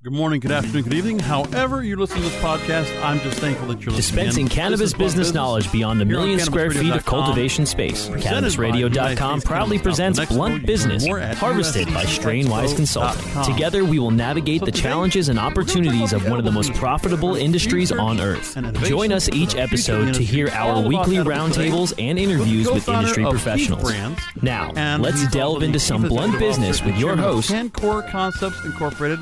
Good morning, good afternoon, good evening. However, you're listening to this podcast, I'm just thankful that you're listening. Dispensing in. cannabis business Business knowledge beyond a here on million square feet of cultivation space. CannabisRadio.com proudly presents Blunt Business, harvested by Strainwise Consulting. Together, we will navigate So the challenges and we're gonna talk opportunities of one of the most profitable industries on earth. Join us each the future of the episode to hear our weekly roundtables and interviews with industry professionals. Now, let's delve into some blunt business with your host, Cancor Concepts Incorporated,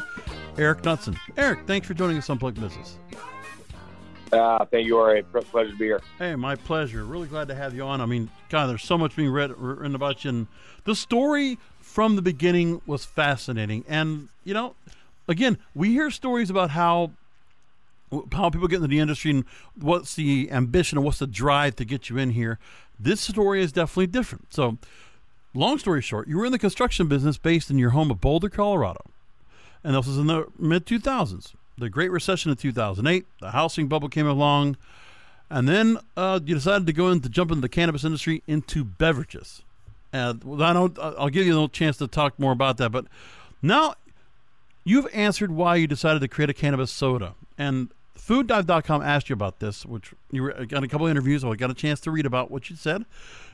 Eric Knudsen. Eric, thanks for joining us on Blunt Business. Uh, thank you, Ari. Pleasure to be here. Hey, my pleasure. Really glad to have you on. I mean, God, there's so much being read written about you, and the story from the beginning was fascinating. And you know, again, we hear stories about how how people get into the industry and what's the ambition and what's the drive to get you in here. This story is definitely different. So, long story short, you were in the construction business based in your home of Boulder, Colorado, and this was in the mid 2000s. The Great Recession of 2008, the housing bubble came along. And then uh, you decided to go into jump into the cannabis industry into beverages. And I don't. I'll give you a little chance to talk more about that. But now you've answered why you decided to create a cannabis soda. And FoodDive.com asked you about this, which you were, got a couple of interviews. So I got a chance to read about what you said.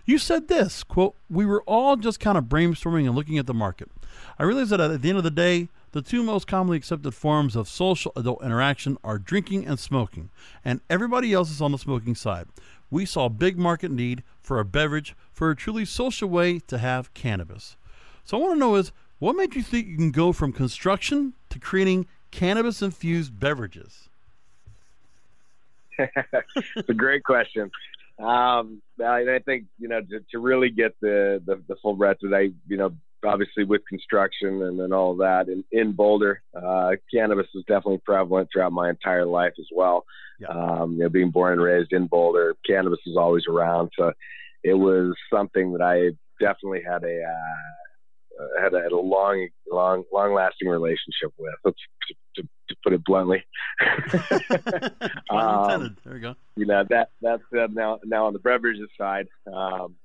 You said this quote: "We were all just kind of brainstorming and looking at the market. I realized that at the end of the day." The two most commonly accepted forms of social adult interaction are drinking and smoking, and everybody else is on the smoking side. We saw big market need for a beverage for a truly social way to have cannabis. So I want to know is what made you think you can go from construction to creating cannabis infused beverages? it's a great question. Um, I, think you know to, to really get the, the the full breadth of I you know obviously with construction and then all that in, in Boulder, uh, cannabis was definitely prevalent throughout my entire life as well. Yeah. Um, you know, being born and raised in Boulder, cannabis was always around, so it was something that I definitely had a uh, had a, had a long, long, long lasting relationship with. Let's, to, to put it bluntly. Um. There we go. you know that that's uh, now now on the beverages side. Um,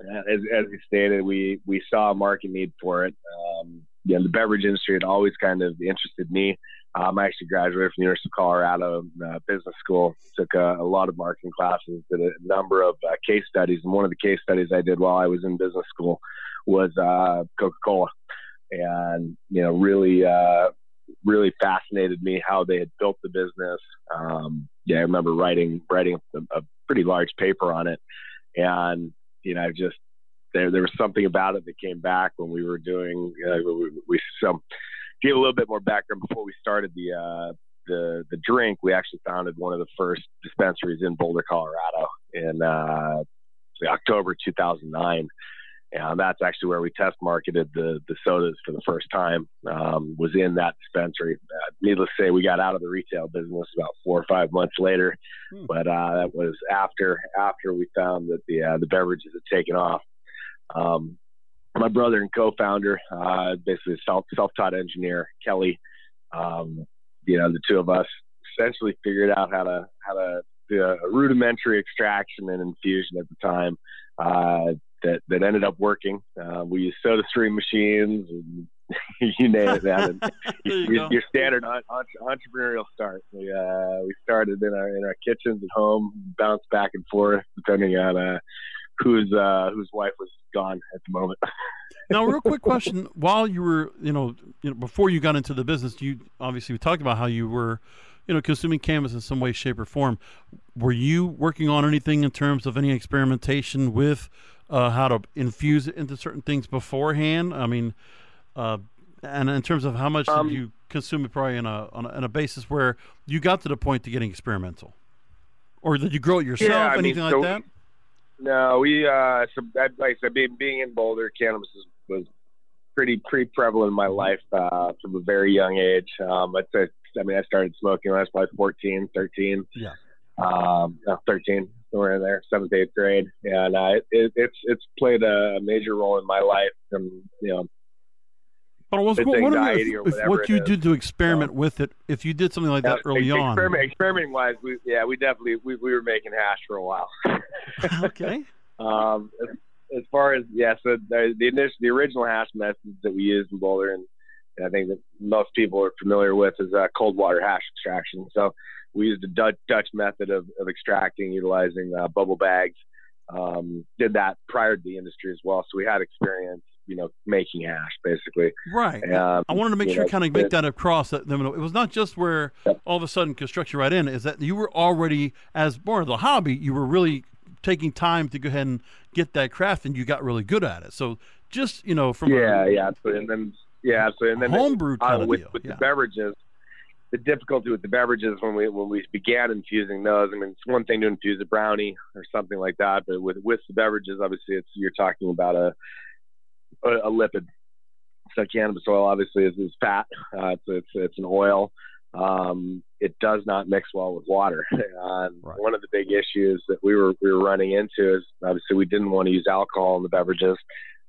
as, as we stated, we we saw a market need for it. Um, you know, the beverage industry had always kind of interested me. Um, I actually graduated from the University of Colorado uh, Business School. Took a, a lot of marketing classes, did a number of uh, case studies, and one of the case studies I did while I was in business school was uh, Coca-Cola, and you know, really, uh, really fascinated me how they had built the business. Um, yeah, I remember writing writing a, a pretty large paper on it, and you know, I just there there was something about it that came back when we were doing uh, we, we some give a little bit more background before we started the uh, the the drink. We actually founded one of the first dispensaries in Boulder, Colorado, in uh, October 2009. And that's actually where we test marketed the the sodas for the first time. Um, was in that dispensary. Uh, needless to say, we got out of the retail business about four or five months later. Hmm. But uh, that was after after we found that the uh, the beverages had taken off. Um, my brother and co-founder, uh, basically a self self-taught engineer, Kelly. Um, you know, the two of us essentially figured out how to how to do a rudimentary extraction and infusion at the time uh, that that ended up working. Uh, we used Soda Stream machines and you name it, man. You your, your standard en- entre- entrepreneurial start. We uh, we started in our in our kitchens at home, bounced back and forth depending on uh, whose uh, whose wife was gone at the moment. now, real quick question: While you were, you know, you know, before you got into the business, you obviously we talked about how you were, you know, consuming cannabis in some way, shape, or form. Were you working on anything in terms of any experimentation with uh, how to infuse it into certain things beforehand? I mean, uh, and in terms of how much Um, did you consume it, probably on a, on a on a basis where you got to the point to getting experimental, or did you grow it yourself? Yeah, I mean, anything like so- that? No, we uh, so I- like I said, being, being in Boulder, cannabis is, was pretty pretty prevalent in my life uh, from a very young age. Um, I'd say, I mean, I started smoking when I was probably 14, 13. Yeah. Um, no, 13, somewhere in there, seventh, eighth grade, and uh, it, it, it's it's played a major role in my life. From you know, But was it's wondering anxiety if, if what it you is. did to experiment with it, if you did something like that early on. experiment, experimenting wise, we yeah, we definitely we, we were making hash for a while. okay. Um, as, as far as yeah, so the the, initial, the original hash methods that we used in Boulder, and, and I think that most people are familiar with, is uh, cold water hash extraction. So we used a Dutch, Dutch method of, of extracting utilizing uh, bubble bags. Um, did that prior to the industry as well, so we had experience, you know, making hash basically. Right. Um, I wanted to make sure know, kind of make that across that it was not just where Yep. all of a sudden construction right in is that you were already as more of the hobby you were really taking time to go ahead and get that craft and you got really good at it so just you know from yeah, a, yeah, absolutely. and then yeah, absolutely. and then homebrew uh, with, with yeah. the beverages, the difficulty with the beverages when we when we began infusing those. I mean, it's one thing to infuse a brownie or something like that, but with with the beverages, obviously, it's you're talking about a a, a lipid. So cannabis oil obviously is, is fat. Uh, it's, it's it's an oil. Um, it does not mix well with water. Right. one of the big issues that we were we were running into is obviously we didn't want to use alcohol in the beverages.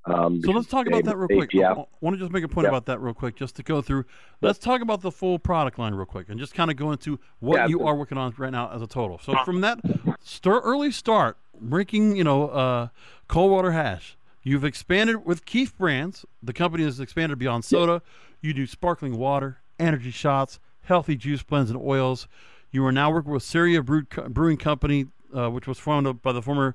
Um, so let's talk about that real quick. I want to just make a point Yeah. about that real quick, just to go through. Let's talk about the full product line real quick, and just kind of go into what Yeah, you are working on right now as a total. So from that stir, early start, making you know uh, cold water hash, you've expanded with Keef Brands. The company has expanded beyond soda. You do sparkling water, energy shots, healthy juice blends, and oils. You are now working with Ceria Brew, Brewing Company, uh, which was formed by the former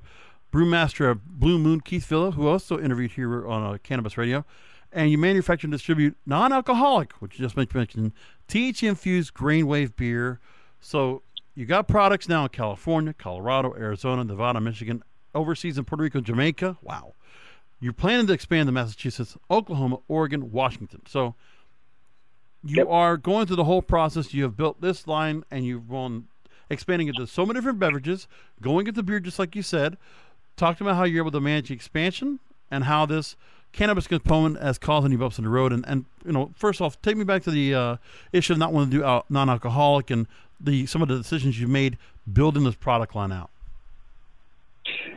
brewmaster of Blue Moon, Keith Villa, who also interviewed here on uh, Cannabis Radio. And you manufacture and distribute non alcoholic, which you just mentioned, THC infused grain wave beer. So you got products now in California, Colorado, Arizona, Nevada, Michigan, overseas in Puerto Rico, Jamaica. Wow. You're planning to expand to Massachusetts, Oklahoma, Oregon, Washington. So you Yep. are going through the whole process. You have built this line and you've gone expanding into so many different beverages, going into beer, just like you said. Talk to me about how you're able to manage expansion and how this cannabis component has caused any bumps in the road. And, and you know, first off, take me back to the uh, issue of not wanting to do al- non-alcoholic and the some of the decisions you've made building this product line out.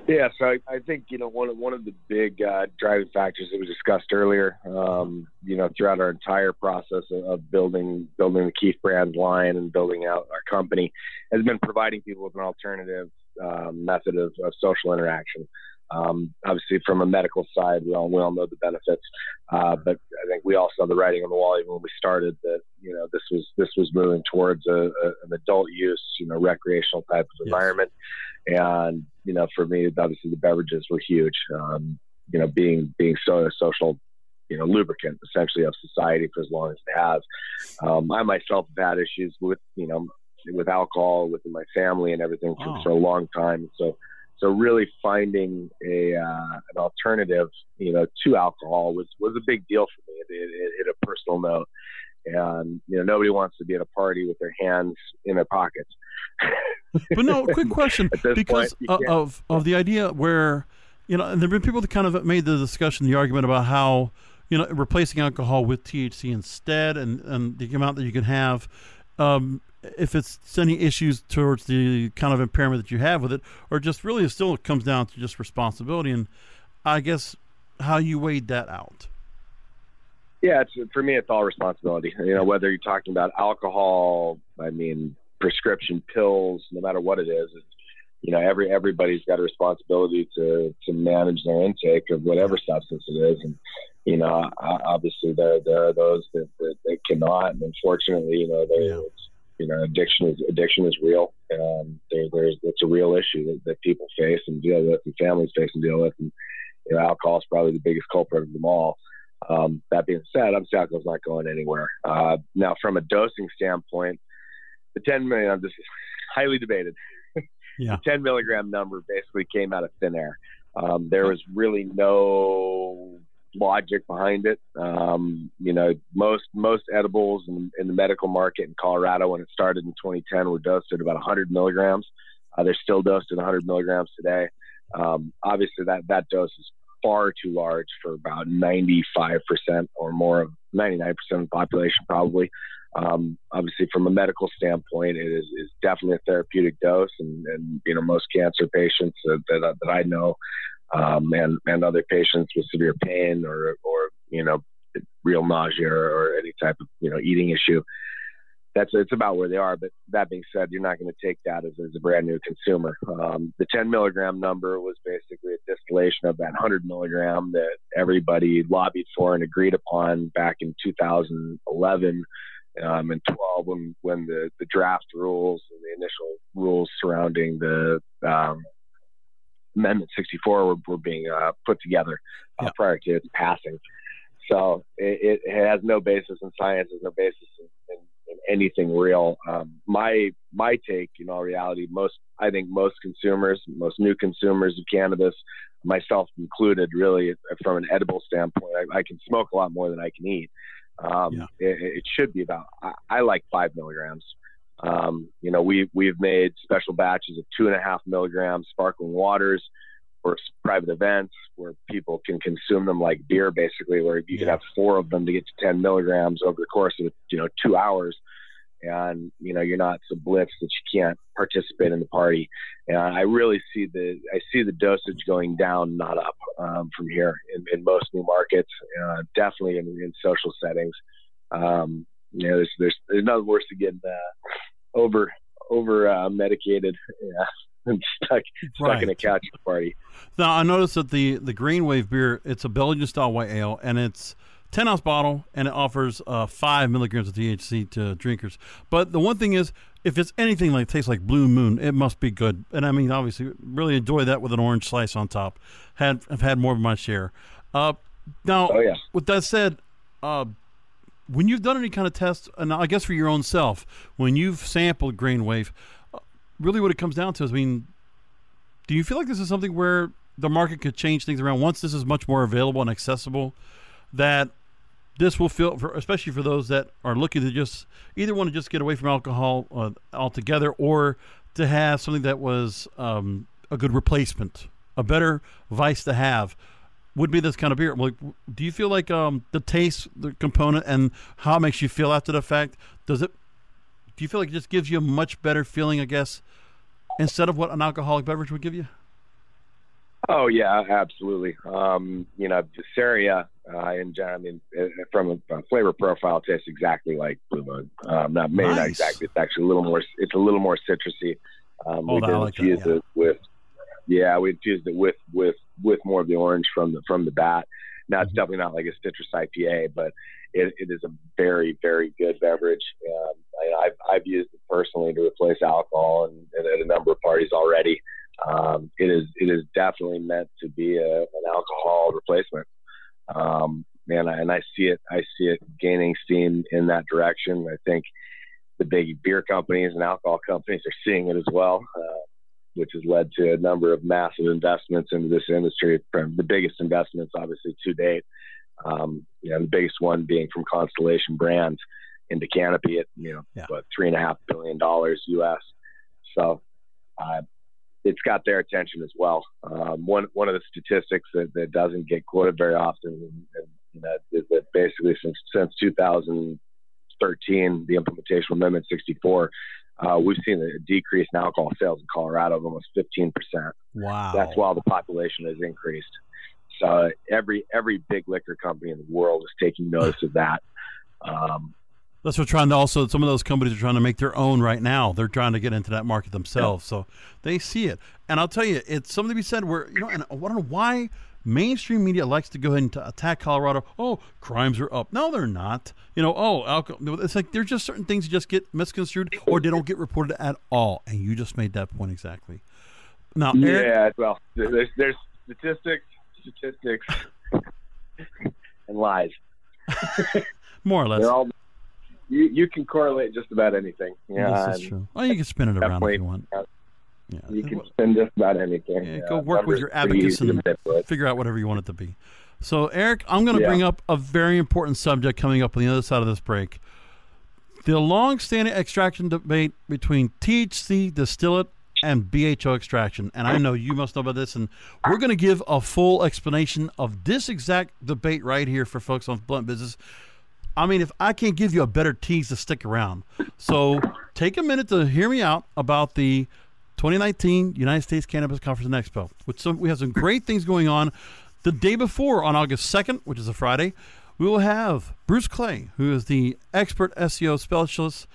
Yeah, so I, I think you know one of one of the big uh, driving factors that we discussed earlier, um, you know, throughout our entire process of, of building building the Keef brand line and building out our company, has been providing people with an alternative um, method of, of social interaction. Um, obviously, from a medical side, we all we all know the benefits, uh, but I think we all saw the writing on the wall even when we started that you know this was this was moving towards a, a, an adult use, you know, recreational type of Yes. environment. And you know, for me, obviously the beverages were huge. Um, you know, being being so a social, you know, lubricant essentially of society for as long as it has. Um, I myself have had issues with you know with alcohol within my family and everything for, for a long time. So so really finding a uh, an alternative, you know, to alcohol was was a big deal for me. It, it, it hit a personal note. And you know nobody wants to be at a party with their hands in their pockets. But no, quick question because point, of of the idea where you know, and there've been people that kind of made the discussion, the argument about how you know replacing alcohol with THC instead, and and the amount that you can have. Um, if it's any issues towards the kind of impairment that you have with it, or just really it still comes down to just responsibility, and I guess how you weighed that out. Yeah, it's for me. It's all responsibility. You know, whether you're talking about alcohol, I mean, prescription pills, no matter what it is, it's, you know, every everybody's got a responsibility to to manage their intake of whatever substance it is, and you know, obviously there there are those that, that, that cannot, and unfortunately, you know, they, Yeah. it's, you know, addiction is addiction is real. Um, there, there's it's a real issue that, that people face and deal with, and families face and deal with, and you know, alcohol is probably the biggest culprit of them all. Um, that being said, obviously alcohol's not going anywhere. Uh, now, from a dosing standpoint, the 10 milligram, this is highly debated. Yeah. the 10 milligram number basically came out of thin air. Um, there was really no logic behind it. Um, you know, most most edibles in, in the medical market in Colorado when it started in 2010 were dosed at about 100 milligrams. Uh, they're still dosed at 100 milligrams today. Um, obviously, that that dose is far too large for about 95% or more of 99% of the population, probably. Um, obviously, from a medical standpoint, it is, is definitely a therapeutic dose, and, and you know most cancer patients that, that, that I know, um, and and other patients with severe pain or or you know real nausea or, any type of you know eating issue. That's it's about where they are. But that being said, you're not going to take that as, as a brand new consumer. Um, the 10 milligram number was basically a distillation of that 100 milligram that everybody lobbied for and agreed upon back in 2011 um, and 12 when when the the draft rules and the initial rules surrounding the um, Amendment 64 were, were being uh, put together uh, Yeah. prior to its passing. So it, it has no basis in science, has no basis in, in, in anything real. Um, my my take, in all reality, most I think most consumers, most new consumers of cannabis, myself included, really from an edible standpoint, I, I can smoke a lot more than I can eat. Um, Yeah. it, it should be about. I, I like five milligrams. Um, you know, we we've made special batches of two and a half milligram sparkling waters for private events where people can consume them like beer, basically, where you can have four of them to get to 10 milligrams over the course of you know two hours, and you know you're not so blitzed that you can't participate in the party. And I really see the I see the dosage going down, not up, um, from here in, in most new markets, uh, definitely in, in social settings. Um, you know, there's there's there's nothing worse than getting uh, over over uh, medicated yeah, and stuck stuck in a Right. couch party. Now I noticed that the the Green Wave beer, it's a Belgian style white ale, and it's ten ounce bottle, and it offers uh, five milligrams of THC to drinkers. But the one thing is, if it's anything like tastes like Blue Moon, it must be good. And I mean, obviously, really enjoy that with an orange slice on top. Had I've had more of my share. Uh, now, Oh, yeah. with that said, uh, when you've done any kind of test, and I guess for your own self, when you've sampled grain Wave, uh, really what it comes down to is, I mean, do you feel like this is something where the market could change things around once this is much more available and accessible? That this will feel, for, especially for those that are looking to just either want to just get away from alcohol uh, altogether, or to have something that was um, a good replacement, a better vice to have, would be this kind of beer. Like, do you feel like um, the taste, the component, and how it makes you feel after the fact? Does it? Do you feel like it just gives you a much better feeling? I guess instead of what an alcoholic beverage would give you. Oh yeah, absolutely. Um, you know, Visaria, uh, in general, I mean, uh, from a, flavor profile, tastes exactly like Blue Moon. Um, not maybe not exactly. It's actually a little more. It's a little more citrusy. Um, Oh, we did like that, infuse yeah. it with. Yeah, we infused it with with with more of the orange from the from the bat. Now Mm-hmm. it's definitely not like a citrus IPA, but it, it is a very very good beverage. Um, I, I've I've used it personally to replace alcohol and, and at a number of parties already um, it is it is definitely meant to be a, an alcohol replacement. Um, and I, and I see it I see it gaining steam in that direction. I think the big beer companies and alcohol companies are seeing it as well, uh, which has led to a number of massive investments into this industry. From the biggest investments, obviously, to date. Um, you know, the biggest one being from Constellation Brands into Canopy at you know Yeah. what three and a half billion dollars U.S. So. Uh, it's got their attention as well. Um, one one of the statistics that, that doesn't get quoted very often, and, and, you know, is that basically since since 2013, the implementation of Amendment 64, uh, we've seen a decrease in alcohol sales in Colorado of almost 15 percent. Wow, That's while the population has increased. So every every big liquor company in the world is taking notice of that. Um, That's what trying to also. Some of those companies are trying to make their own right now. They're trying to get into that market themselves, so they see it. And I'll tell you, it's something to be said. Where you know, and I don't know why mainstream media likes to go ahead and t- attack Colorado. Oh, crimes are up. No, they're not. You know, oh, alcohol. It's like there's just certain things that just get misconstrued or they don't get reported at all. And you just made that point exactly. Now, Eric, Yeah, well, there's there's statistics, statistics, and lies. more or less. All you you can correlate just about anything. Yeah, this is true. Well, you can spin it around if you want. uh, Yeah. You can spend just about anything. Yeah, go work with your are pretty abacus to and figure out whatever you want it to be. So, Eric, I'm going to Yeah. bring up a very important subject coming up on the other side of this break. The long-standing extraction debate between THC distillate and BHO extraction, and I know you must know about this, and we're going to give a full explanation of this exact debate right here for folks on Blunt Business. I mean, if I can't give you a better tease to stick around, so take a minute to hear me out about the 2019 United States Cannabis Conference and Expo. Which some, we have some great things going on. The day before, on August 2nd, which is a Friday, we will have Bruce Clay, who is the expert SEO specialist.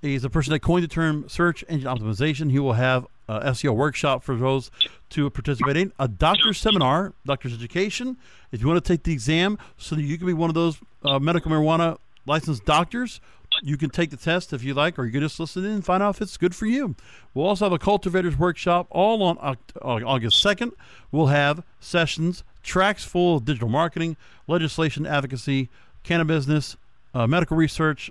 He's the person that coined the term search engine optimization. He will have a SEO workshop for those to participate in, a doctor's seminar, doctor's education. If you want to take the exam so that you can be one of those uh, medical marijuana licensed doctors, you can take the test if you like, or you can just listen in and find out if it's good for you. We'll also have a cultivators workshop all on uh, August 2nd. We'll have sessions, tracks full of digital marketing, legislation advocacy, cannabis, business, uh, medical research,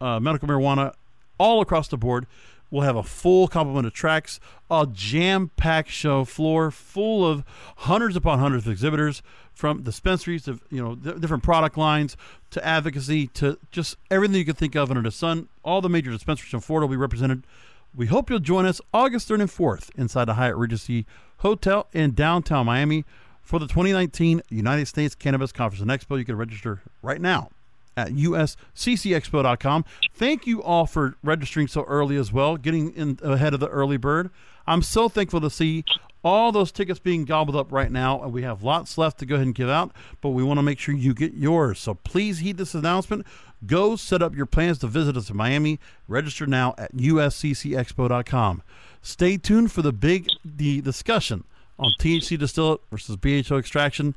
uh, medical marijuana, all across the board. We'll have a full complement of tracks, a jam-packed show floor full of hundreds upon hundreds of exhibitors from dispensaries to you know th- different product lines to advocacy to just everything you can think of under the sun. All the major dispensaries in Florida will be represented. We hope you'll join us August 3rd and 4th inside the Hyatt Regency Hotel in downtown Miami for the 2019 United States Cannabis Conference and Expo. You can register right now at usccexpo.com. Thank you all for registering so early as well, getting in ahead of the early bird. I'm so thankful to see all those tickets being gobbled up right now, and we have lots left to go ahead and give out, but we want to make sure you get yours. So please heed this announcement. Go set up your plans to visit us in Miami. Register now at usccexpo.com. Stay tuned for the big the discussion on THC distillate versus BHO extraction.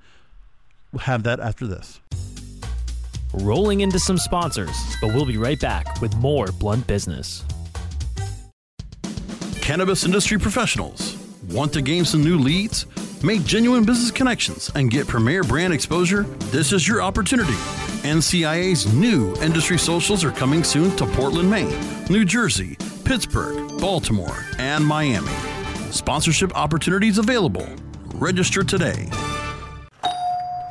We'll have that after this. Rolling into some sponsors, but we'll be right back with more Blunt Business. Cannabis industry professionals. Want to gain some new leads? Make genuine business connections and get premier brand exposure? This is your opportunity. NCIA's new industry socials are coming soon to Portland, Maine, New Jersey, Pittsburgh, Baltimore, and Miami. Sponsorship opportunities available. Register today.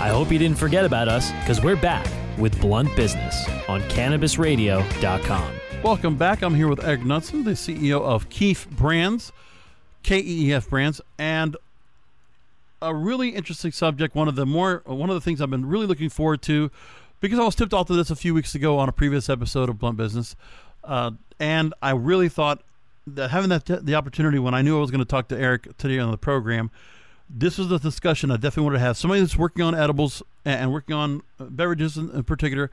I hope you didn't forget about us because we're back with Blunt Business on CannabisRadio.com. Welcome back. I'm here with Eric Knudsen, the CEO of Keef Brands, K E E F Brands, and a really interesting subject. One of the more one of the things I've been really looking forward to because I was tipped off to this a few weeks ago on a previous episode of Blunt Business, uh, and I really thought that having that the opportunity when I knew I was going to talk to Eric today on the program this was the discussion I definitely wanted to have. Somebody that's working on edibles and working on uh, beverages in, in particular.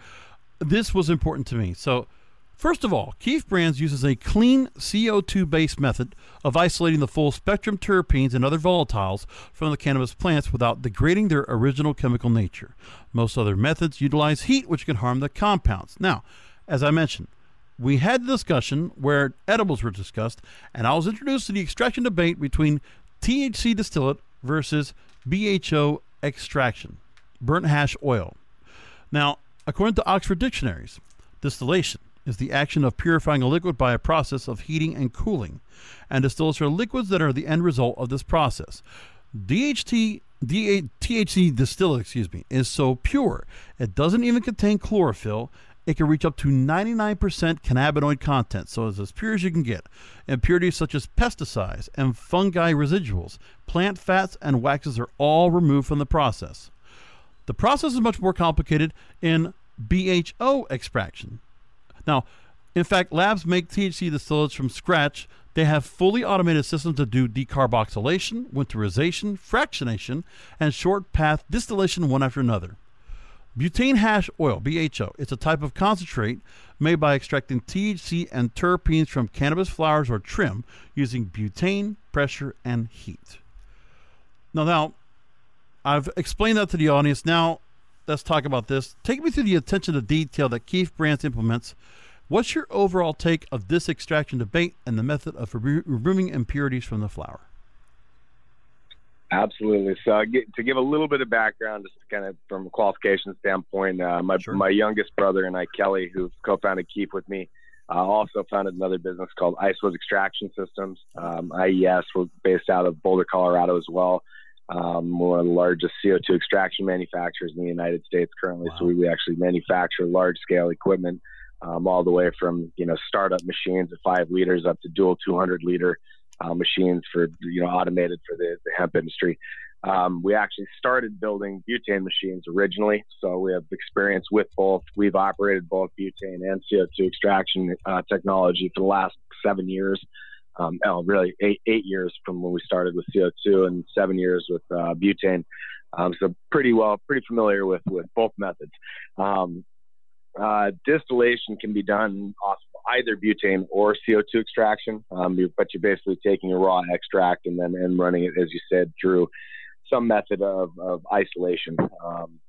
This was important to me. So, first of all, Keef Brands uses a clean CO2 based method of isolating the full spectrum terpenes and other volatiles from the cannabis plants without degrading their original chemical nature. Most other methods utilize heat, which can harm the compounds. Now, as I mentioned, we had the discussion where edibles were discussed, and I was introduced to the extraction debate between THC distillate versus BHO extraction, burnt hash oil. Now, according to Oxford dictionaries, distillation is the action of purifying a liquid by a process of heating and cooling, and distillates are liquids that are the end result of this process. DHT THC distillate, excuse me, is so pure it doesn't even contain chlorophyll it can reach up to 99% cannabinoid content, so it's as pure as you can get. Impurities such as pesticides and fungi residuals, plant fats, and waxes are all removed from the process. The process is much more complicated in BHO extraction. Now, in fact, labs make THC distillates from scratch. They have fully automated systems to do decarboxylation, winterization, fractionation, and short path distillation one after another. Butane hash oil, BHO, it's a type of concentrate made by extracting THC and terpenes from cannabis flowers or trim using butane, pressure, and heat. Now, now, I've explained that to the audience. Now, let's talk about this. Take me through the attention to detail that Keef Brands implements. What's your overall take of this extraction debate and the method of removing impurities from the flower? Absolutely. So to give a little bit of background, just kind of from a qualification standpoint, uh, my sure. my youngest brother and I, Kelly, who co-founded Keef with me, uh, also founded another business called Isolate Extraction Systems. Um, IES, we're based out of Boulder, Colorado, as well. Um, we're one of the largest CO2 extraction manufacturers in the United States currently. Wow. So we, we actually manufacture large-scale equipment, um, all the way from you know startup machines at five liters up to dual 200 liter uh, machines for you know automated for the, the hemp industry. Um, we actually started building butane machines originally, so we have experience with both. We've operated both butane and CO2 extraction uh, technology for the last seven years. Um, oh, really eight, eight years from when we started with CO2 and seven years with uh, butane. Um, so pretty well, pretty familiar with with both methods. Um, uh, distillation can be done off either butane or CO2 extraction, um, but you're basically taking a raw extract and then and running it, as you said, through some method of, of isolation. Um,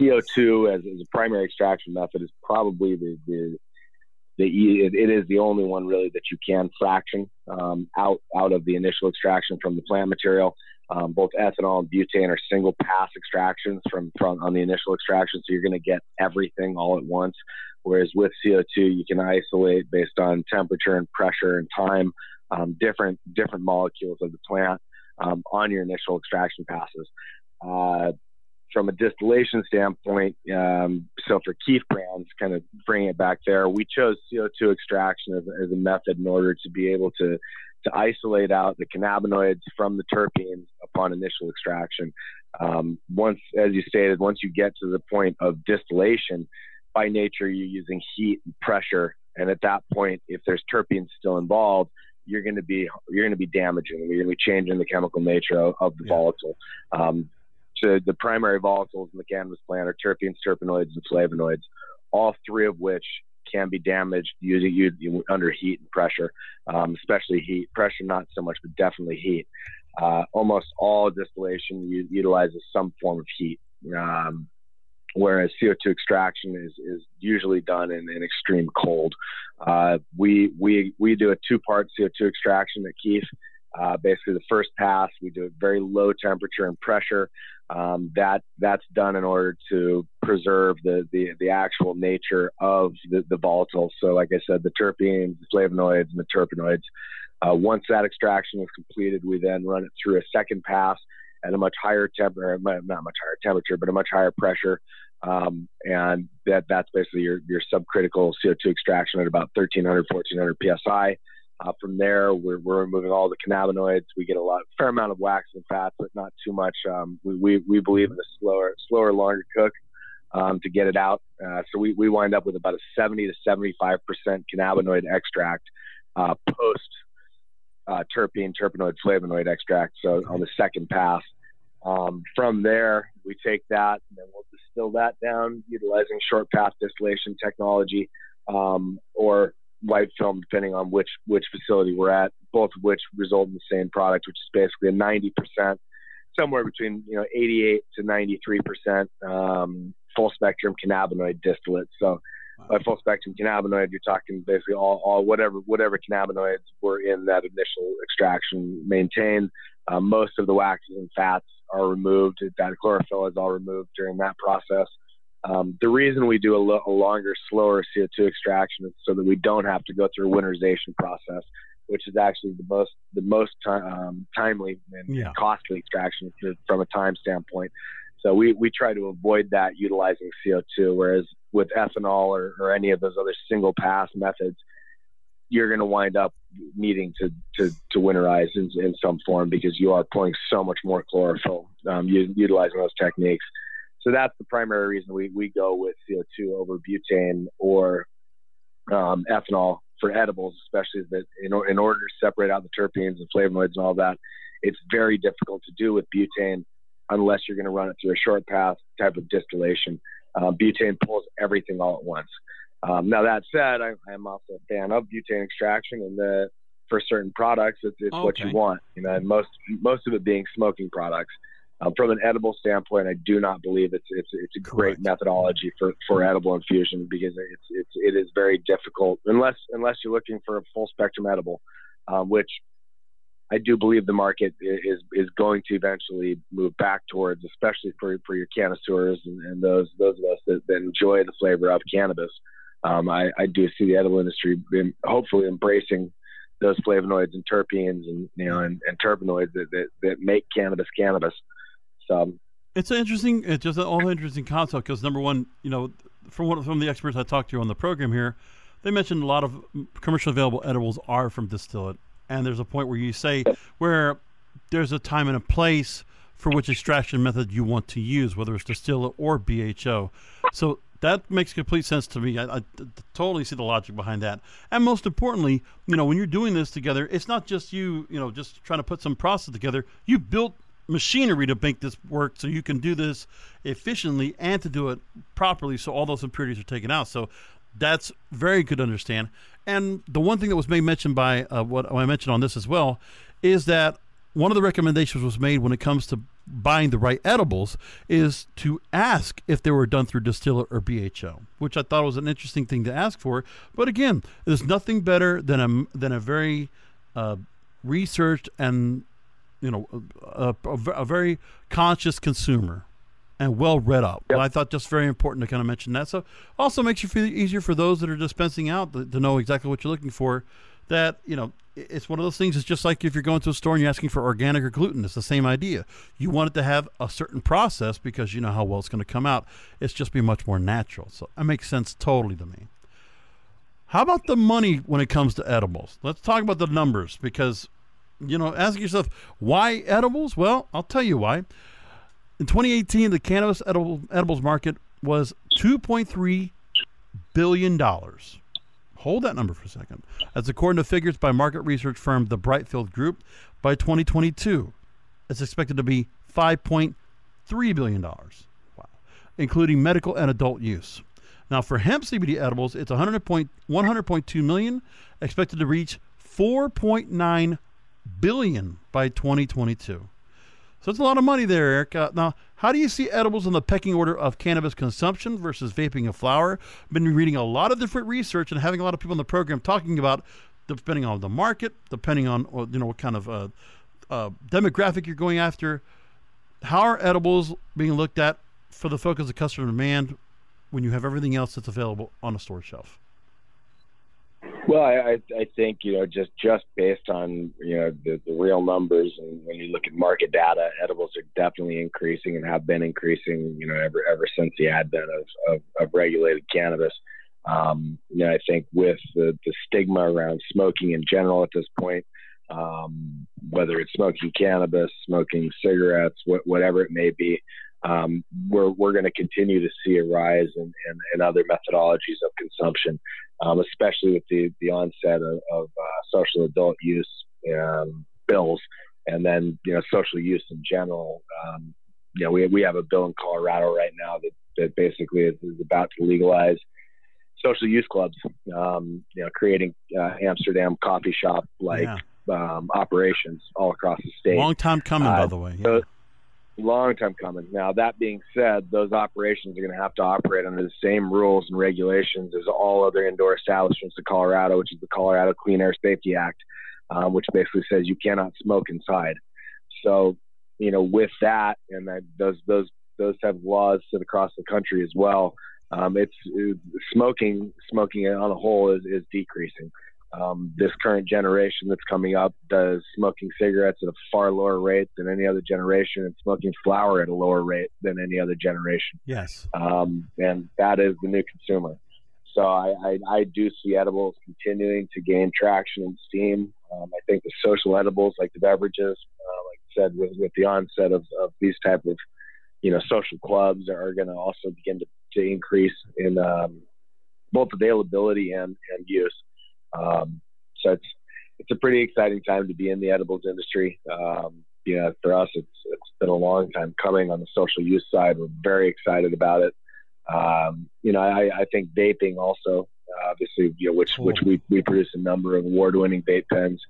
CO2 as, as, a primary extraction method is probably the, the, the it is the only one really that you can fraction um, out out of the initial extraction from the plant material. Um, both ethanol and butane are single pass extractions from, from on the initial extraction, so you're going to get everything all at once. Whereas with CO2, you can isolate based on temperature and pressure and time, um, different different molecules of the plant um, on your initial extraction passes. Uh, from a distillation standpoint, um, so for Keef brands, kind of bringing it back there, we chose CO2 extraction as, as a method in order to be able to to isolate out the cannabinoids from the terpenes upon initial extraction. Um, once, as you stated, once you get to the point of distillation, by nature you're using heat and pressure and at that point if there's terpenes still involved you're going to be you're going to be damaging you're going to be changing the chemical nature of, of the yeah. volatile um, so the primary volatiles in the cannabis plant are terpenes terpenoids and flavonoids all three of which can be damaged using you under heat and pressure um, especially heat pressure not so much but definitely heat uh, almost all distillation utilizes some form of heat um, whereas CO2 extraction is, is usually done in, extreme cold. Uh, we, we, we do a two part CO2 extraction at Keef. Uh, basically, the first pass, we do it very low temperature and pressure. Um, that that's done in order to preserve the, the, the actual nature of the, the volatile. So, like I said, the terpenes, the flavonoids, and the terpenoids. Uh, once that extraction is completed, we then run it through a second pass at a much higher temperature, not much higher temperature, but a much higher pressure. Um, and that that's basically your, your subcritical CO2 extraction at about 1300, 1400 psi. Uh, from there, we're, we're removing all the cannabinoids. We get a lot, fair amount of wax and fats, but not too much. Um, we, we, we believe in a slower, slower, longer cook um, to get it out. Uh, so we, we wind up with about a 70 to 75 percent cannabinoid extract uh, post uh, terpene, terpenoid, flavonoid extract. So on the second pass. Um, from there, we take that and then we'll distill that down utilizing short path distillation technology um, or wiped film, depending on which which facility we're at. Both of which result in the same product, which is basically a 90 percent, somewhere between you know 88 to 93 percent um, full spectrum cannabinoid distillate. So by full spectrum cannabinoid, you're talking basically all, all whatever whatever cannabinoids were in that initial extraction maintained. Uh, most of the waxes and fats are removed. That chlorophyll is all removed during that process. Um, the reason we do a, lo- a, longer, slower CO2 extraction is so that we don't have to go through a winterization process, which is actually the most the most um, timely and yeah. costly extraction from a time standpoint. So we, we try to avoid that utilizing CO2, whereas with ethanol or, or any of those other single pass methods, you're going to wind up needing to, to, to winterize in, in, some form because you are pulling so much more chlorophyll um, utilizing those techniques. So that's the primary reason we, we go with CO2 over butane or um, ethanol for edibles, especially that in, in order to separate out the terpenes and flavonoids and all that, it's very difficult to do with butane unless you're going to run it through a short path type of distillation. Uh, butane pulls everything all at once. Um, now that said, I, am also a fan of butane extraction, and the, for certain products, it's, it's okay. what you want. You know, and most most of it being smoking products. Um, from an edible standpoint, I do not believe it's it's it's a great Correct. methodology for, for edible infusion because it's it's it is very difficult unless unless you're looking for a full spectrum edible, um, which I do believe the market is is going to eventually move back towards, especially for, for your connoisseurs and, and those those of us that, that enjoy the flavor of cannabis. Um, I, I, do see the edible industry hopefully embracing those flavonoids and terpenes and you know and, and terpenoids that, that, that make cannabis cannabis. So it's an interesting, it's just an all interesting concept because number one, you know, from one from the experts I talked to on the program here, they mentioned a lot of commercially available edibles are from distillate and there's a point where you say where there's a time and a place for which extraction method you want to use, whether it's distillate or BHO. So that makes complete sense to me. I, I, totally see the logic behind that. And most importantly, you know, when you're doing this together, it's not just you, you know, just trying to put some process together. You built machinery to make this work so you can do this efficiently and to do it properly so all those impurities are taken out. So that's very good to understand. And the one thing that was made mention by uh, what I mentioned on this as well is that one of the recommendations was made when it comes to buying the right edibles is to ask if they were done through distiller or BHO, which I thought was an interesting thing to ask for. But again, there's nothing better than a than a very uh, researched and you know a, a, a very conscious consumer and well read up. Yep. I thought just very important to kind of mention that. So also makes you feel easier for those that are dispensing out to, to, know exactly what you're looking for. That you know, it's one of those things. It's just like if you're going to a store and you're asking for organic or gluten. It's the same idea. You want it to have a certain process because you know how well it's going to come out. It's just be much more natural. So that makes sense totally to me. How about the money when it comes to edibles? Let's talk about the numbers because you know, ask yourself why edibles. Well, I'll tell you why. In 2018, the cannabis edible, edibles market was 2.3 billion dollars. Hold that number for a second. That's according to figures by market research firm the Brightfield Group. By 2022, it's expected to be 5.3 billion dollars. Wow, including medical and adult use. Now, for hemp CBD edibles, it's 100.2 million, expected to reach 4.9 billion by 2022. So it's a lot of money there, Eric. Uh, now, how do you see edibles in the pecking order of cannabis consumption versus vaping of flower? I've been reading a lot of different research and having a lot of people in the program talking about depending on the market, depending on you know what kind of uh, uh, demographic you're going after. How are edibles being looked at for the focus of customer demand when you have everything else that's available on a store shelf? Well, I, I think you know just just based on you know the, the real numbers, and when you look at market data, edibles are definitely increasing and have been increasing. You know, ever ever since the advent of of, of regulated cannabis. Um, you know, I think with the, the stigma around smoking in general at this point, um, whether it's smoking cannabis, smoking cigarettes, wh- whatever it may be, um, we're, we're going to continue to see a rise in, in, in other methodologies of consumption, um, especially with the, the onset of, of uh, social adult use um, bills, and then you know social use in general. Um, you know, we we have a bill in Colorado right now that that basically is, is about to legalize social use clubs. Um, you know, creating uh, Amsterdam coffee shop like Yeah. um, operations all across the state. Long time coming, Uh, by the way. Yeah. so- long time coming. Now, that being said, those operations are going to have to operate under the same rules and regulations as all other indoor establishments in Colorado, which is the Colorado Clean Air Safety Act, um, which basically says you cannot smoke inside. So, you know, with that and that, those those those type of laws sit across the country as well. Um, it's it, smoking smoking on a whole is, is decreasing. Um, this current generation that's coming up does smoking cigarettes at a far lower rate than any other generation, and smoking flower at a lower rate than any other generation. yes. Um, and that is the new consumer. So I, I, I do see edibles continuing to gain traction and steam. Um, I think the social edibles, like the beverages, uh, like I said, with, with the onset of, of these type of you know social clubs, are going to also begin to, to increase in um, both availability and, and use. Um, so it's it's a pretty exciting time to be in the edibles industry. Um, you know, for us, it's it's been a long time coming on the social use side. We're very excited about it. Um, you know, I, I think vaping also, obviously, you know, which which we, we produce a number of award-winning vape pens.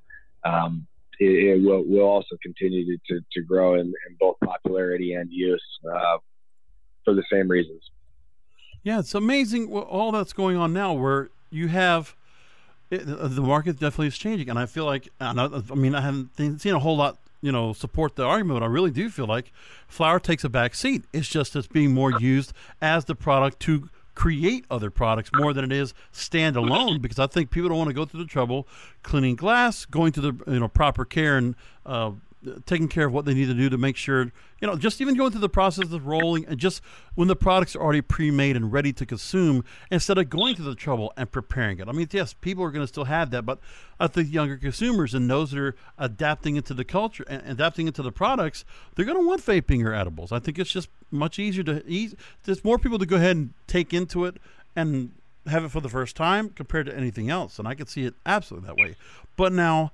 Um, it, it will will also continue to, to, to grow in, in both popularity and use uh, for the same reasons. Yeah, it's amazing all that's going on now where you have it, the market definitely is changing. And I feel like, I, I mean, I haven't seen- a whole lot, you know, support the argument, but I really do feel like flower takes a back seat. It's just it's being more used as the product to create other products more than it is standalone because I think people don't want to go through the trouble cleaning glass, going to the you know proper care and uh, taking care of what they need to do to make sure you know just even going through the process of rolling and just when the products are already pre-made and ready to consume instead of going through the trouble and preparing it. I mean, yes, people are going to still have that, but I think younger consumers and those that are adapting into the culture and adapting into the products, they're going to want vaping or edibles. I think it's just much easier to ease. There's more people to go ahead and take into it and have it for the first time compared to anything else, and I can see it absolutely that way. But now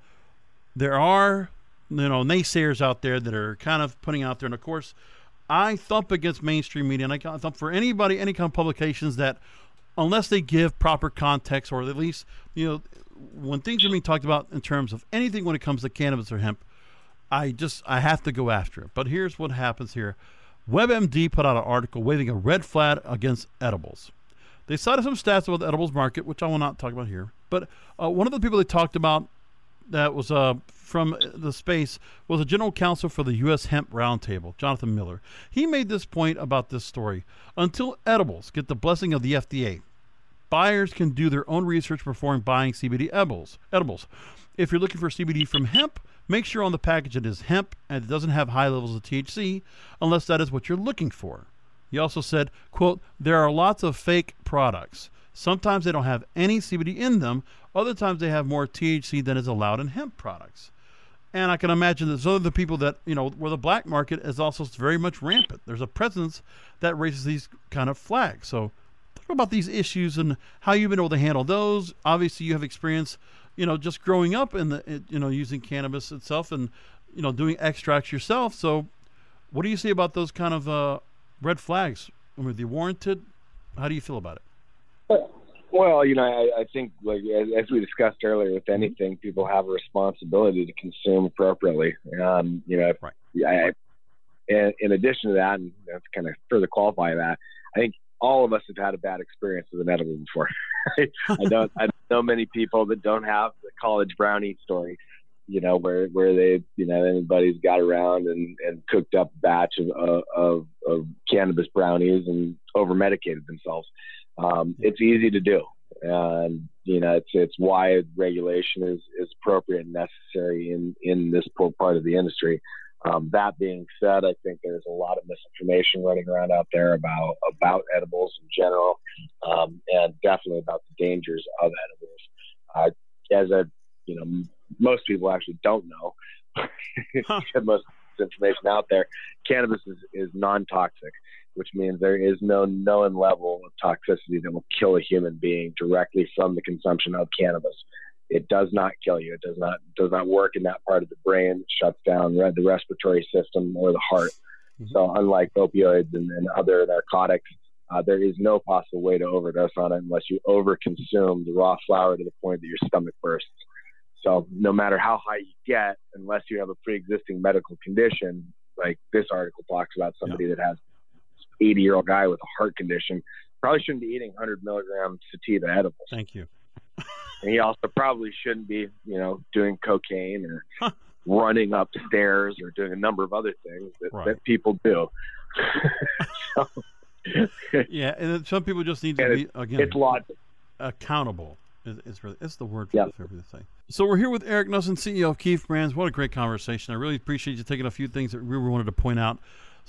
there are you know naysayers out there that are kind of putting out there, and of course, I thump against mainstream media, and I thump for anybody, any kind of publications that, unless they give proper context or at least you know when things are being talked about in terms of anything when it comes to cannabis or hemp, I just I have to go after it. But here's what happens here. WebMD put out an article waving a red flag against edibles. They cited some stats about the edibles market, which I will not talk about here. But uh, one of the people they talked about that was uh, from the space was a general counsel for the U.S. Hemp Roundtable, Jonathan Miller. He made this point about this story. Until edibles get the blessing of the FDA, buyers can do their own research before buying CBD edibles. Edibles. If you're looking for CBD from hemp, make sure on the package it is hemp and it doesn't have high levels of THC, unless that is what you're looking for. He also said, quote, there are lots of fake products. Sometimes they don't have any CBD in them. Other times they have more THC than is allowed in hemp products. And I can imagine there's other the people that, you know, where the black market is also very much rampant. There's a presence that raises these kind of flags. So talk about these issues and how you've been able to handle those. Obviously, you have experience, you know, just growing up in the, you know, using cannabis itself and, you know, doing extracts yourself. So what do you see about those kind of uh, red flags? I mean, are they warranted? How do you feel about it? Well, you know, I, I think like as, as we discussed earlier, with anything, people have a responsibility to consume appropriately. Um, you know, Right. I, and in addition to that, and that's kind of further qualify that, I think all of us have had a bad experience with an edible before. I don't, I know many people that don't have the college brownie story. You know, where where they, you know, anybody's got around and, and cooked up a batch of, of of cannabis brownies and over medicated themselves um, it's easy to do, and you know it's it's why regulation is is appropriate and necessary in in this part of the industry. Um, that being said, I think there's a lot of misinformation running around out there about about edibles in general, um, and definitely about the dangers of edibles. Uh, as a you know, m- most people actually don't know. Huh. most information out there, cannabis is, is non-toxic which means there is no known level of toxicity that will kill a human being directly from the consumption of cannabis. it does not kill you. It does not does not work in that part of the brain. It shuts down the respiratory system or the heart. Mm-hmm. So unlike opioids and, and other narcotics, uh, there is no possible way to overdose on it unless you overconsume the raw flower to the point that your stomach bursts. So no matter how high you get, unless you have a pre-existing medical condition, like this article talks about somebody yeah. that has 80 year old guy with a heart condition, probably shouldn't be eating 100 milligram sativa edibles. Thank you. and he also probably shouldn't be, you know, doing cocaine or huh. running upstairs or doing a number of other things that, right. that people do. so, yeah, and some people just need to be again. It's accountable. It's really it's the word for yep. everything. So we're here with Eric Knutson, CEO of Keef Brands. What a great conversation! I really appreciate you taking a few things that we wanted to point out.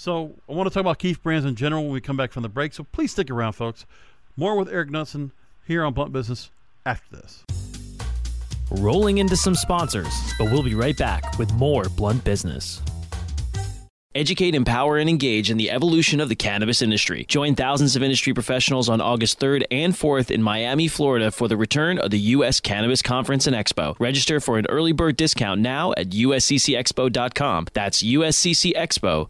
So I want to talk about Keef Brands in general when we come back from the break. So please stick around, folks. More with Eric Knutson here on Blunt Business after this. Rolling into some sponsors, but we'll be right back with more Blunt Business. Educate, empower, and engage in the evolution of the cannabis industry. Join thousands of industry professionals on August 3rd and 4th in Miami, Florida for the return of the U.S. Cannabis Conference and Expo. Register for an early bird discount now at usccexpo.com. That's usccexpo.com.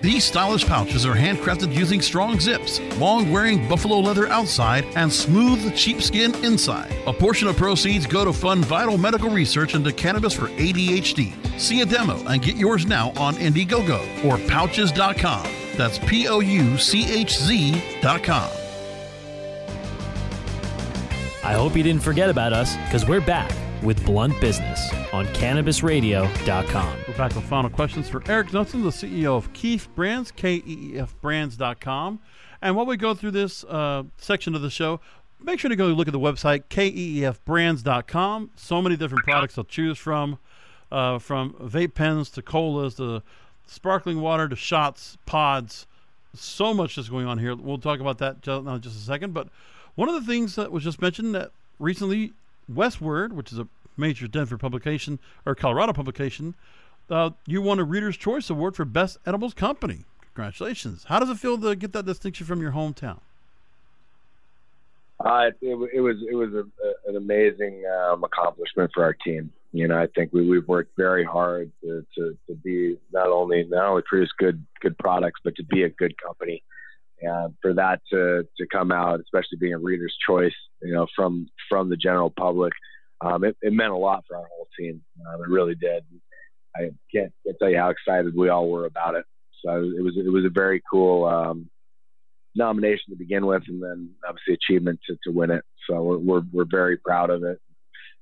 These stylish pouches are handcrafted using strong zips, long wearing buffalo leather outside, and smooth sheepskin inside. A portion of proceeds go to fund vital medical research into cannabis for ADHD. See a demo and get yours now on Indiegogo or pouchz.com. That's P O U C H Z.com. I hope you didn't forget about us because we're back with Blunt Business on CannabisRadio.com. We're back with final questions for Eric Knutson, the CEO of Keef Brands, K-E-E-F Brands.com. And while we go through this uh, section of the show, make sure to go look at the website, K-E-E-F So many different products to choose from, uh, from vape pens to colas to sparkling water to shots, pods. So much is going on here. We'll talk about that in just a second. But one of the things that was just mentioned that recently Westword, which is a major Denver publication or Colorado publication, uh, you won a Reader's Choice Award for Best Edibles Company. Congratulations! How does it feel to get that distinction from your hometown? Uh, it, it, was it was a, a, an amazing um, accomplishment for our team. You know, I think we, we've worked very hard to, to, to be not only not only produce good good products, but to be a good company. And for that to, to come out, especially being a reader's choice, you know, from from the general public, um, it, it, meant a lot for our whole team. Um, it really did. I can't, can't tell you how excited we all were about it. So it was it was a very cool um, nomination to begin with, and then obviously achievement to, to win it. So we're, we're, we're very proud of it.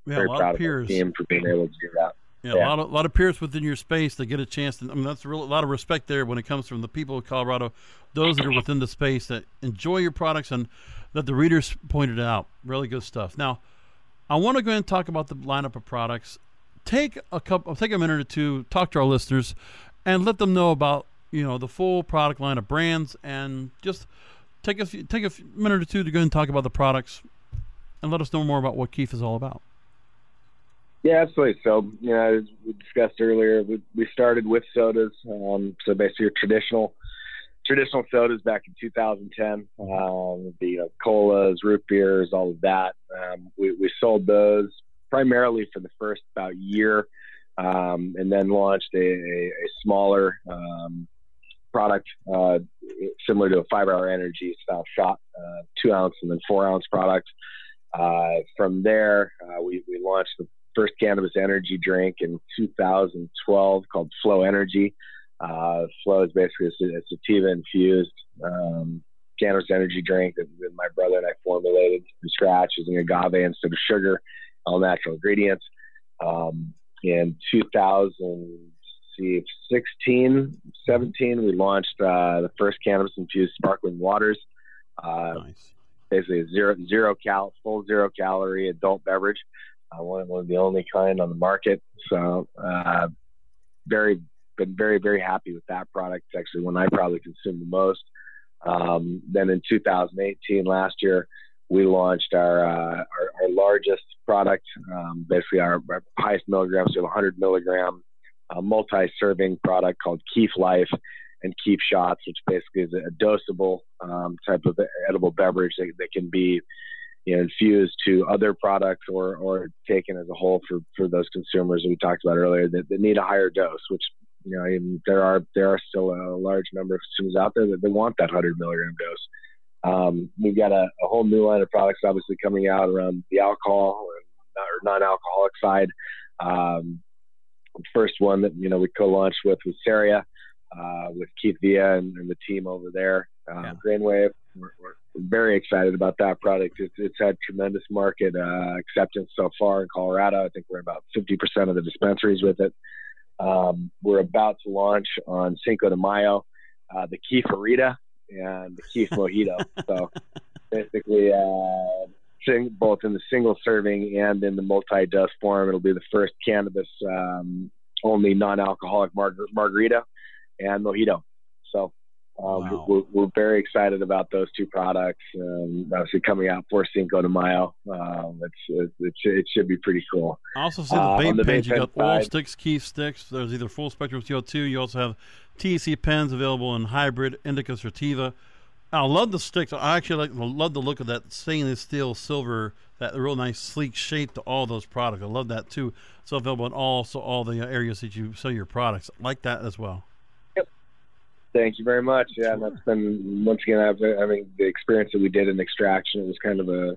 Yeah, very proud of, of the team for being able to do that. Yeah, yeah, a lot of a lot of peers within your space to get a chance. To, I mean, that's a, real, a lot of respect there when it comes from the people of Colorado, those that are within the space that enjoy your products and that the readers pointed out. Really good stuff. Now, I want to go ahead and talk about the lineup of products. Take a couple, take a minute or two, talk to our listeners, and let them know about you know the full product line of brands, and just take a few, take a minute or two to go and talk about the products, and let us know more about what Keef is all about. Yeah, absolutely. So, you know, as we discussed earlier, we, we started with sodas. Um, so basically, your traditional traditional sodas back in 2010, um, the you know, colas, root beers, all of that. Um, we, we sold those primarily for the first about year, um, and then launched a, a, a smaller um, product uh, similar to a five hour energy style shot, uh, two ounce and then four ounce product. Uh, from there, uh, we, we launched the first cannabis energy drink in 2012 called Flow Energy. Uh, Flow is basically a, sativa infused um, cannabis energy drink that, my brother and I formulated from scratch using agave instead of sugar, all natural ingredients. Um, in 2016, 17, we launched uh, the first cannabis infused sparkling waters. Uh, nice. Basically, a zero zero cal, full zero calorie adult beverage. Uh, one, one of the only kind on the market. So, uh, very been very very happy with that product. It's actually one I probably consume the most. Um, then in 2018, last year, we launched our uh, our, our, largest product, um, basically our, our, highest milligrams, so 100 milligram uh, multi-serving product called Keef Life and Keef Shots, which basically is a dosable um, type of edible beverage that, that can be you know, infused to other products or, or taken as a whole for, for those consumers that we talked about earlier that, that need a higher dose, which you know, there are there are still a large number of consumers out there that they want that 100 milligram dose. Um, we've got a, a, whole new line of products obviously coming out around the alcohol or non-alcoholic side. Um, the first one that you know we co-launched with was Ceria, uh, with Keith Villa and, and, the team over there. Uh, yeah. Grainwave, we're, we're, very excited about that product. It's, it's had tremendous market uh, acceptance so far in Colorado. I think we're about 50% of the dispensaries with it. Um, we're about to launch on Cinco de Mayo uh, the Keef Arita and the Keef Mojito. so basically, uh, sing, both in the single serving and in the multi dose form, it'll be the first cannabis um, only non alcoholic mar- margarita and mojito. So um, wow. we're, we're, very excited about those two products. Um, obviously, coming out for Cinco de Mayo, um, it's, it, it, should be pretty cool. I also see the uh, vape uh, pens. You got oil sticks, key sticks. There's either full spectrum CO2. You also have TEC pens available in hybrid, indica, sativa. I love the sticks. I actually like love the look of that stainless steel silver, that real nice sleek shape to all those products. I love that too. So available in all so all the areas that you sell your products. I like that as well. Thank you very much. Yeah, and that's been once again. I mean, the experience that we did in extraction, it was kind of a,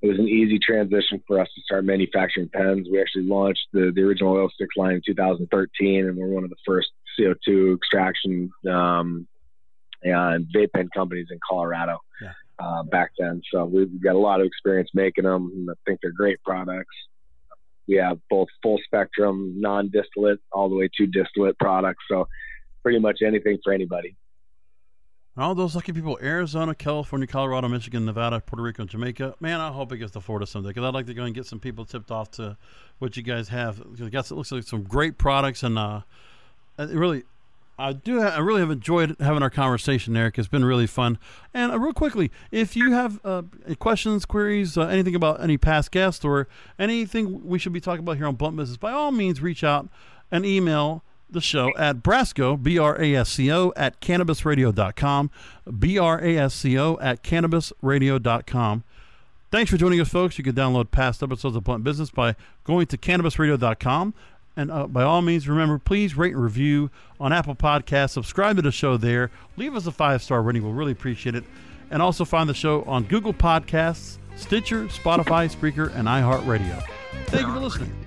it was an easy transition for us to start manufacturing pens. We actually launched the the original oil sticks line in 2013, and we're one of the first CO2 extraction um, and vape pen companies in Colorado yeah. uh, back then. So we've got a lot of experience making them. And I think they're great products. We have both full spectrum, non distillate, all the way to distillate products. So pretty much anything for anybody. All those lucky people Arizona, California, Colorado, Michigan, Nevada, Puerto Rico, and Jamaica. Man, I hope it gets to Florida someday because I'd like to go and get some people tipped off to what you guys have. I Guess it looks like some great products, and uh, really, I do. I really have enjoyed having our conversation, Eric. It's been really fun. And uh, real quickly, if you have uh, questions, queries, uh, anything about any past guests or anything we should be talking about here on Blunt Business, by all means, reach out and email the show at Brasco, B R A S C O, at cannabisradio.com, B R A S C O, at cannabisradio.com. Thanks for joining us, folks. You can download past episodes of Blunt Business by going to cannabisradio.com. And uh, by all means, remember, please rate and review on Apple Podcasts. Subscribe to the show there. Leave us a five star rating. We'll really appreciate it. And also find the show on Google Podcasts, Stitcher, Spotify, Spreaker, and iHeartRadio. Thank you for listening.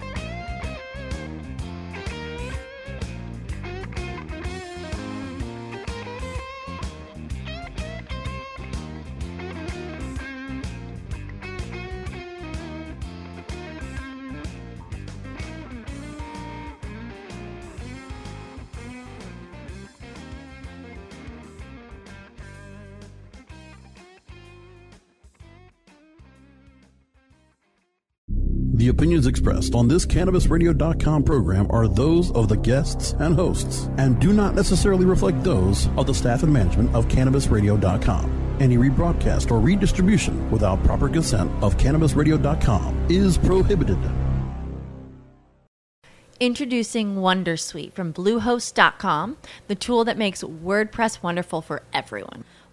The opinions expressed on this CannabisRadio.com program are those of the guests and hosts and do not necessarily reflect those of the staff and management of CannabisRadio.com. Any rebroadcast or redistribution without proper consent of CannabisRadio.com is prohibited. Introducing Wondersuite from Bluehost.com, the tool that makes WordPress wonderful for everyone.